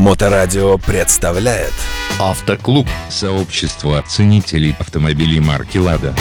Моторадио представляет Автоклуб. Сообщество ценителей автомобилей марки «Лада».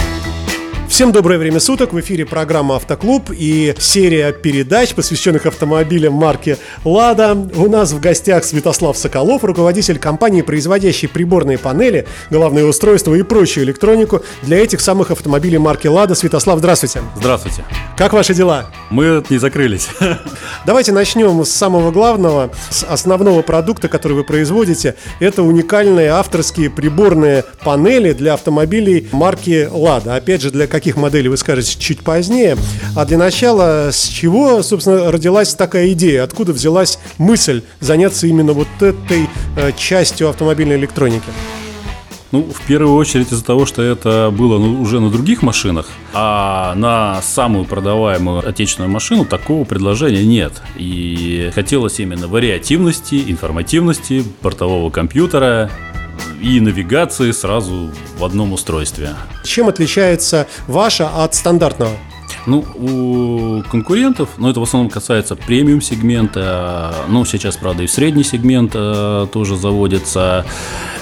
Всем доброе время суток. В эфире программа «Автоклуб» и серия передач, посвященных автомобилям марки «Лада». У нас в гостях Святослав Соколов, руководитель компании, производящей приборные панели, головные устройства и прочую электронику для этих самых автомобилей марки «Лада». Святослав, здравствуйте. Здравствуйте. Как ваши дела? Мы не закрылись. Давайте начнем с самого главного, с основного продукта, который вы производите. Это уникальные авторские приборные панели для автомобилей марки «Лада». Опять же, для каких моделей вы скажете чуть позднее. А для начала, с чего, собственно, родилась такая идея? Откуда взялась мысль заняться именно вот этой э, частью автомобильной электроники? Ну, в первую очередь из-за того, что это было ну, уже на других машинах, а на самую продаваемую отечественную машину такого предложения нет. И хотелось именно вариативности, информативности, портового компьютера, и навигации сразу в одном устройстве. Чем отличается ваша от стандартного? Ну, у конкурентов, но ну, это в основном касается премиум сегмента, ну, сейчас, правда, и средний сегмент э, тоже заводится.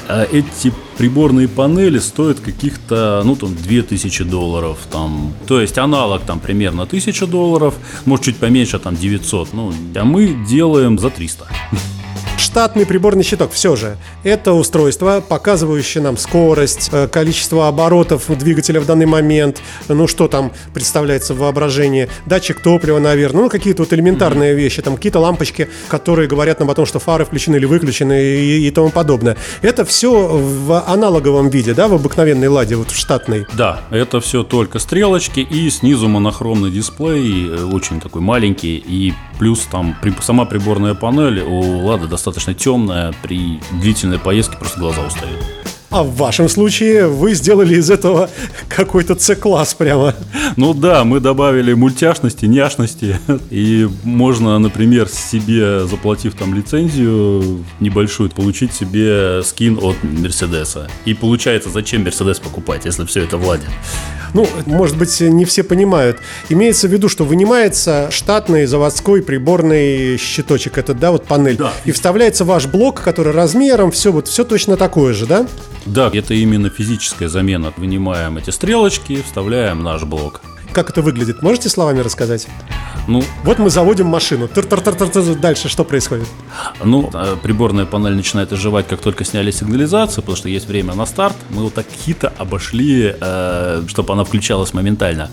Э, эти приборные панели стоят каких-то, ну, там, 2000 долларов, там, то есть аналог там примерно 1000 долларов, может, чуть поменьше, там, 900, ну, а мы делаем за 300 штатный приборный щиток. Все же, это устройство, показывающее нам скорость, э, количество оборотов двигателя в данный момент, ну что там представляется в воображении, датчик топлива, наверное, ну какие-то вот элементарные mm-hmm. вещи, там какие-то лампочки, которые говорят нам о том, что фары включены или выключены и, и тому подобное. Это все в аналоговом виде, да, в обыкновенной ладе, вот в штатной? Да, это все только стрелочки и снизу монохромный дисплей, э, очень такой маленький, и плюс там сама приборная панель у Лады достаточно темная, при длительной поездке просто глаза устают. А в вашем случае вы сделали из этого какой-то С-класс прямо. Ну да, мы добавили мультяшности, няшности. И можно, например, себе, заплатив там лицензию небольшую, получить себе скин от Мерседеса. И получается, зачем Мерседес покупать, если все это владит? Ну, может быть, не все понимают. Имеется в виду, что вынимается штатный заводской приборный щиточек, это, да, вот панель. Да. И вставляется ваш блок, который размером, все вот, все точно такое же, да? Да, это именно физическая замена. Вынимаем эти стрелочки, вставляем наш блок. Как это выглядит? Можете словами рассказать? Ну, вот мы заводим машину. Дальше что происходит? Ну, а, приборная панель начинает оживать, как только сняли сигнализацию, потому что есть время на старт. Мы вот так хитро обошли, э, чтобы она включалась моментально.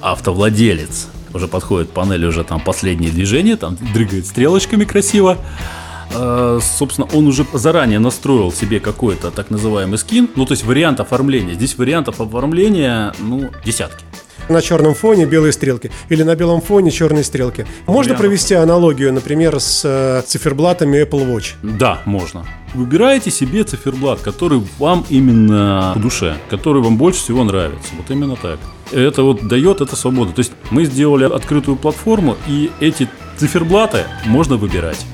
Автовладелец уже подходит к панели, уже там последнее движение, там дрыгает стрелочками красиво. Э, собственно, он уже заранее настроил себе какой-то так называемый скин, ну, то есть вариант оформления. Здесь вариантов оформления, ну, десятки на черном фоне белые стрелки или на белом фоне черные стрелки. Можно провести аналогию, например, с э, циферблатами Apple Watch? Да, можно. Выбираете себе циферблат, который вам именно по душе, который вам больше всего нравится. Вот именно так. Это вот дает это свободу. То есть мы сделали открытую платформу, и эти циферблаты можно выбирать.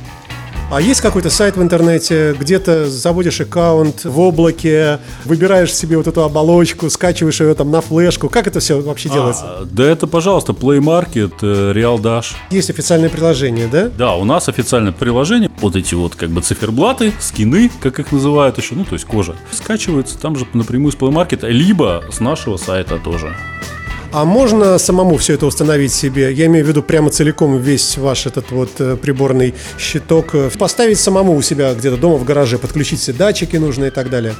А есть какой-то сайт в интернете, где то заводишь аккаунт в облаке, выбираешь себе вот эту оболочку, скачиваешь ее там на флешку. Как это все вообще делается? А, да это, пожалуйста, Play Market, э, Real Dash. Есть официальное приложение, да? Да, у нас официальное приложение. Вот эти вот как бы циферблаты, скины, как их называют еще, ну то есть кожа, скачивается там же напрямую с Play Market, либо с нашего сайта тоже. А можно самому все это установить себе? Я имею в виду прямо целиком весь ваш этот вот э, приборный щиток. Поставить самому у себя где-то дома в гараже, подключить все датчики нужные и так далее.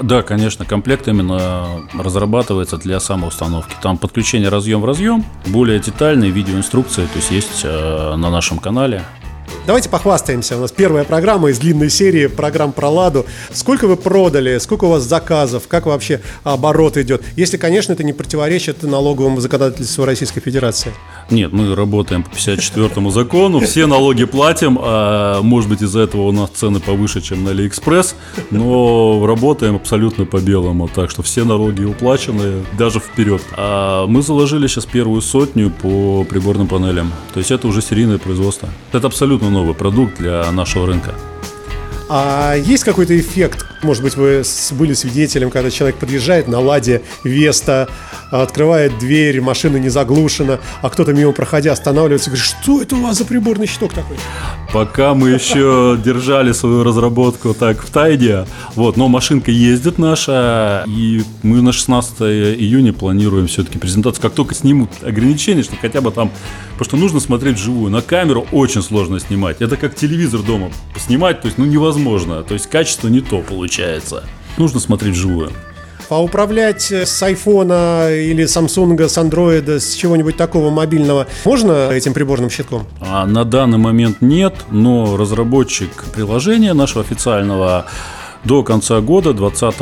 Да, конечно, комплект именно разрабатывается для самоустановки. Там подключение разъем в разъем, более детальные видеоинструкции, то есть есть э, на нашем канале. Давайте похвастаемся. У нас первая программа из длинной серии программ про Ладу. Сколько вы продали? Сколько у вас заказов? Как вообще оборот идет? Если, конечно, это не противоречит налоговому законодательству Российской Федерации. Нет, мы работаем по 54 закону, все налоги платим, а может быть из-за этого у нас цены повыше, чем на Алиэкспресс, но работаем абсолютно по белому, так что все налоги уплачены, даже вперед. А мы заложили сейчас первую сотню по приборным панелям, то есть это уже серийное производство. Это абсолютно новый продукт для нашего рынка. А есть какой-то эффект Может быть, вы были свидетелем, когда человек подъезжает на «Ладе», «Веста», открывает дверь, машина не заглушена, а кто-то мимо проходя останавливается и говорит, что это у вас за приборный щиток такой? Пока мы еще держали свою разработку так в тайне, вот, но машинка ездит наша, и мы на 16 июня планируем все-таки презентацию. Как только снимут ограничения, что хотя бы там, потому что нужно смотреть вживую. На камеру очень сложно снимать. Это как телевизор дома снимать, то есть, ну, невозможно. То есть, качество не то получается. Нужно смотреть вживую. А управлять э, с айфона или Samsung, с андроида, с чего-нибудь такого мобильного можно этим приборным щитком? А на данный момент нет, но разработчик приложения нашего официального до конца года 20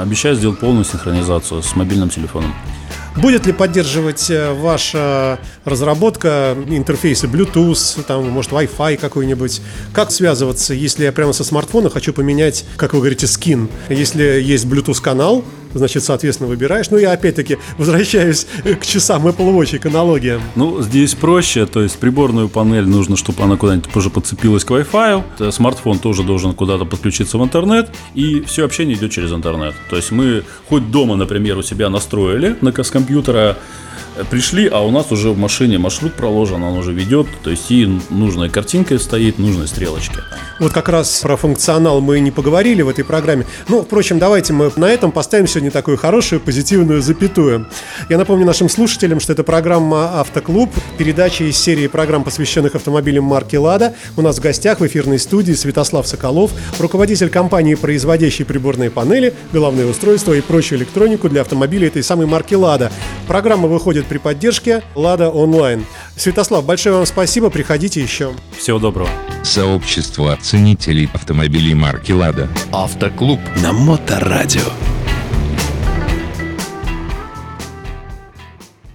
обещает сделать полную синхронизацию с мобильным телефоном. Будет ли поддерживать э, ваша разработка интерфейсы Bluetooth, там, может, Wi-Fi какой-нибудь? Как связываться, если я прямо со смартфона хочу поменять, как вы говорите, скин? Если есть Bluetooth-канал, значит, соответственно, выбираешь. Ну, я опять-таки возвращаюсь к часам Apple Watch и к аналогиям. Ну, здесь проще, то есть приборную панель нужно, чтобы она куда-нибудь уже подцепилась к Wi-Fi. Э, Смартфон тоже должен куда-то подключиться в интернет, и все общение идет через интернет. То есть мы хоть дома, например, у себя настроили на с компьютера, э, пришли, а у нас уже в машине маршрут проложен, он уже ведет, то есть и нужная картинка стоит, нужные стрелочки. Вот как раз про функционал мы не поговорили в этой программе. Ну, впрочем, давайте мы на этом поставим сегодня такую хорошую позитивную запятую. Я напомню нашим слушателям, что это программа «Автоклуб», передача из серии программ, посвященных автомобилям марки «Лада». У нас в гостях в эфирной студии Святослав Соколов, руководитель компании, производящей приборные панели, головные устройства и прочую электронику для автомобилей этой самой марки «Лада». Программа выходит при поддержке «Лада онлайн». Святослав, большое вам спасибо, приходите еще. Всего доброго. Сообщество ценителей автомобилей марки «Лада». Автоклуб на Моторадио.